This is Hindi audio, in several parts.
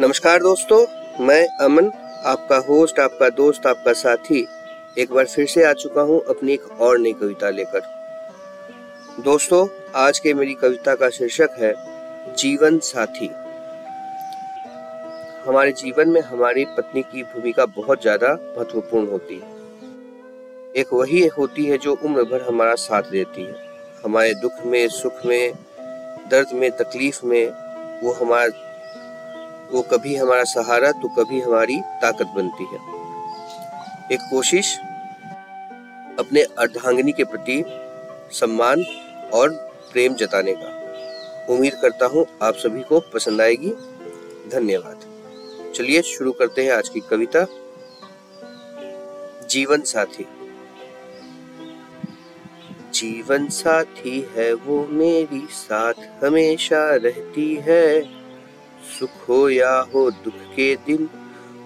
नमस्कार दोस्तों, मैं अमन, आपका होस्ट आपका दोस्त, आपका साथी। एक बार फिर से आ चुका हूँ अपनी एक और नई कविता लेकर। दोस्तों, आज के मेरी कविता का शीर्षक है, जीवन साथी। हमारे जीवन में हमारी पत्नी की भूमिका बहुत ज़्यादा महत्वपूर्ण होती है। एक वही होती है जो उम्र भर हमारा साथ देती है। हमारे दुख में, सुख में, दर्द में, तकलीफ़ में, वो हमारा वो कभी हमारा सहारा तो कभी हमारी ताकत बनती है। एक कोशिश, अपने अर्धांगिनी के प्रति सम्मान और प्रेम जताने का। उम्मीद करता हूँ आप सभी को पसंद आएगी। धन्यवाद। चलिए शुरू करते हैं आज की कविता। जीवन साथी। जीवन साथी है वो मेरी साथ, हमेशा रहती है। सुख हो या हो दुख के दिन,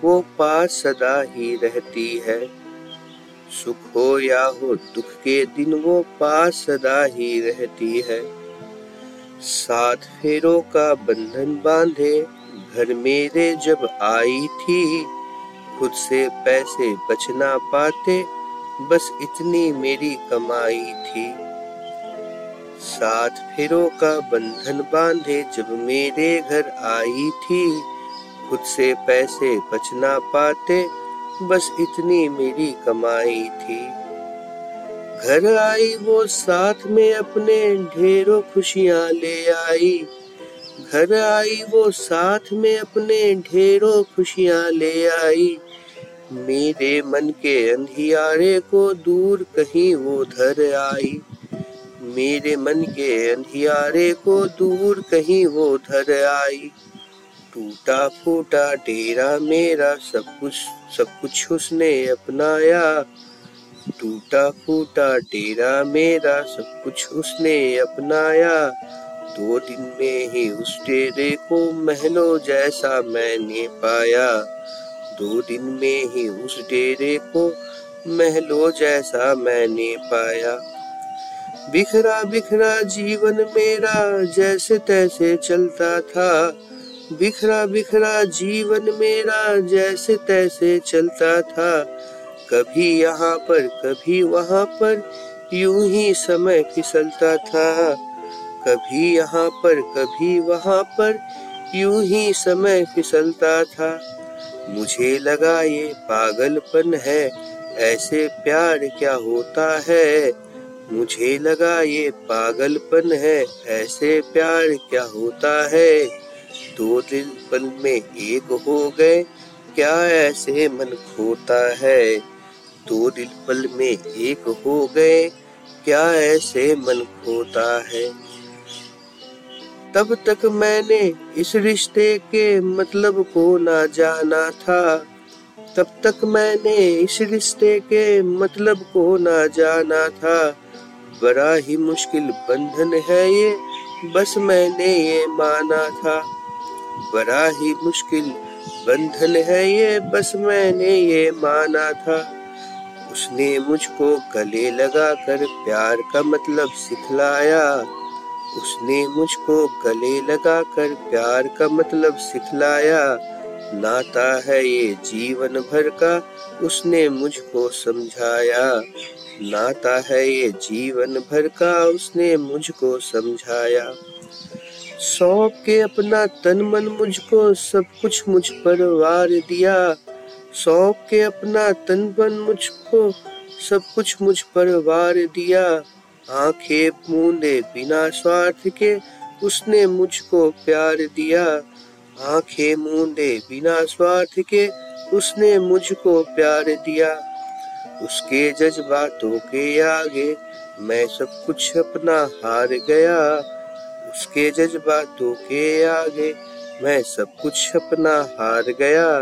वो पास सदा ही रहती है। सुख हो या हो दुख के दिन, वो पास सदा ही रहती है। सात फेरों का बंधन बांधे, घर मेरे जब आई थी, खुद से पैसे बचना पाते, बस इतनी मेरी कमाई थी। सात फेरों का बंधन बांधे जब मेरे घर आई थी। खुद से पैसे बचना पाते, बस इतनी मेरी कमाई थी। घर आई वो साथ में अपने ढेरों खुशियाँ ले आई। घर आई वो साथ में अपने ढेरों खुशियाँ ले आई। मेरे मन के अंधियारे को दूर कहीं वो धर आई। मेरे मन के अंधियारे को दूर कहीं वो धर आई। टूटा फूटा डेरा मेरा, सब कुछ सब कुछ उसने अपनाया। टूटा फूटा डेरा मेरा, सब कुछ उसने अपनाया। दो दिन में ही उस डेरे को महलों जैसा मैंने पाया। दो दिन में ही उस डेरे को महलों जैसा मैंने पाया। बिखरा बिखरा जीवन मेरा जैसे तैसे चलता था। बिखरा बिखरा जीवन मेरा जैसे तैसे चलता था। कभी यहाँ पर, कभी वहाँ पर यूँ ही समय फिसलता था। कभी यहाँ पर, कभी वहाँ पर यूँ ही समय फिसलता था। मुझे लगा ये पागलपन है, ऐसे प्यार क्या होता है? मुझे लगा ये पागलपन है, ऐसे प्यार क्या होता है? दो दिल पल में एक हो गए, क्या ऐसे मन खोता है? दो दिल पल में एक हो गए, क्या ऐसे मन खोता है? तब तक मैंने इस रिश्ते के मतलब को ना जाना था। तब तक मैंने इस रिश्ते के मतलब को ना जाना था। बड़ा ही मुश्किल बंधन है ये, बस मैंने ये माना था। बड़ा ही मुश्किल बंधन है ये, बस मैंने ये माना था। उसने मुझको गले लगा कर प्यार का मतलब सिखलाया। उसने मुझको गले लगा कर प्यार का मतलब सिखलाया। नाता है ये जीवन भर का, उसने मुझको समझाया। नाता है ये जीवन भर का, उसने मुझको समझाया। सौंप के अपना तन मन मुझको, सब कुछ मुझ पर वार दिया। सौंप के अपना तन मन मुझको, सब कुछ मुझ पर वार दिया। आँखें मूंदे बिना स्वार्थ के, उसने मुझको प्यार दिया। आँखें मूंदे बिना स्वार्थ के उसने मुझको प्यार दिया। उसके जज्बातों के आगे मैं सब कुछ अपना हार गया। उसके जज्बातों के आगे मैं सब कुछ अपना हार गया।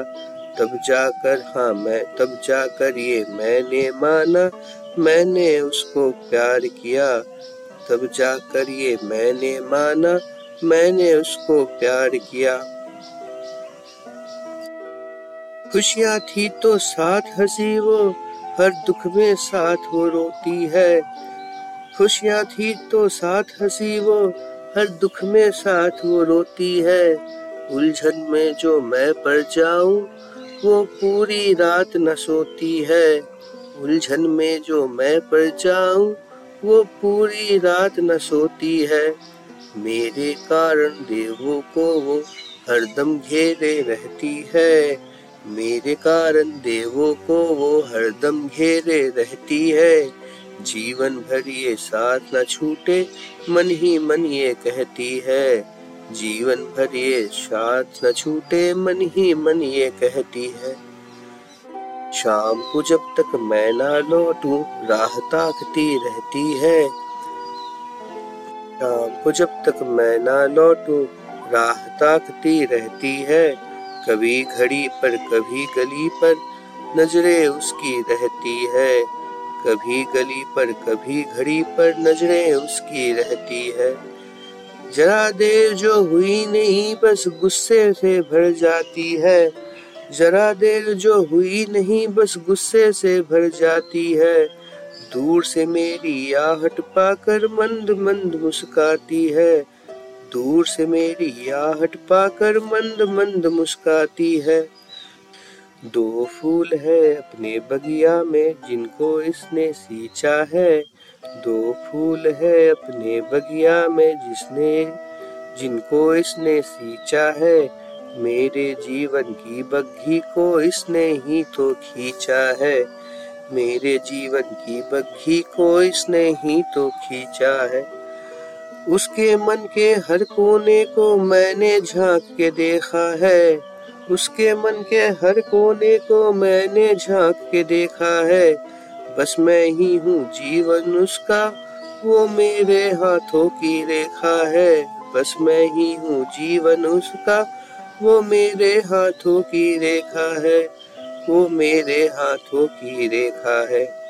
तब जाकर हाँ मैं, तब जाकर ये मैंने माना, मैंने उसको प्यार किया। तब जाकर ये मैंने माना, मैंने उसको प्यार किया। खुशियाँ थी तो साथ हँसी वो, हर दुख में साथ वो रोती है। खुशियाँ थी तो साथ हँसी वो, हर दुख में साथ वो रोती है। उलझन में जो मैं पड़ जाऊँ, वो पूरी रात न सोती है। उलझन में जो मैं पड़ जाऊँ, वो पूरी रात न सोती है। मेरे कारण देवों को वो हरदम घेरे रहती है। मेरे कारण देवों को वो हरदम घेरे रहती है। जीवन भर ये साथ न छूटे, मन ही मन ये कहती है। जीवन भर ये साथ न छूटे, मन ही मन ये कहती है। शाम को जब तक मैं ना लौटूं, राह ताकती रहती है। शाम को जब तक मैं ना लौटूं, राह ताकती रहती है। कभी घड़ी पर, कभी गली पर नज़रें उसकी रहती है। कभी गली पर, कभी घड़ी पर नज़रें उसकी रहती है। जरा देर जो हुई नहीं, बस गुस्से से भर जाती है। जरा देर जो हुई नहीं, बस गुस्से से भर जाती है। दूर से मेरी आहट पाकर मंद मंद मुस्काती है। दूर से मेरी आहट पाकर मंद मंद मुस्काती है। दो फूल है अपने बगिया में जिनको इसने सींचा है। दो फूल है अपने बगिया में जिसने, जिनको इसने सींचा है। मेरे जीवन की बग्घी को इसने ही तो खींचा है। मेरे जीवन की बग्घी को इसने ही तो खींचा है। उसके मन के हर कोने को मैंने झाँक के देखा है। उसके मन के हर कोने को मैंने झाँक के देखा है। बस मैं ही हूँ जीवन उसका, वो मेरे हाथों की रेखा है। बस मैं ही हूँ जीवन उसका, वो मेरे हाथों की रेखा है। वो मेरे हाथों की रेखा है।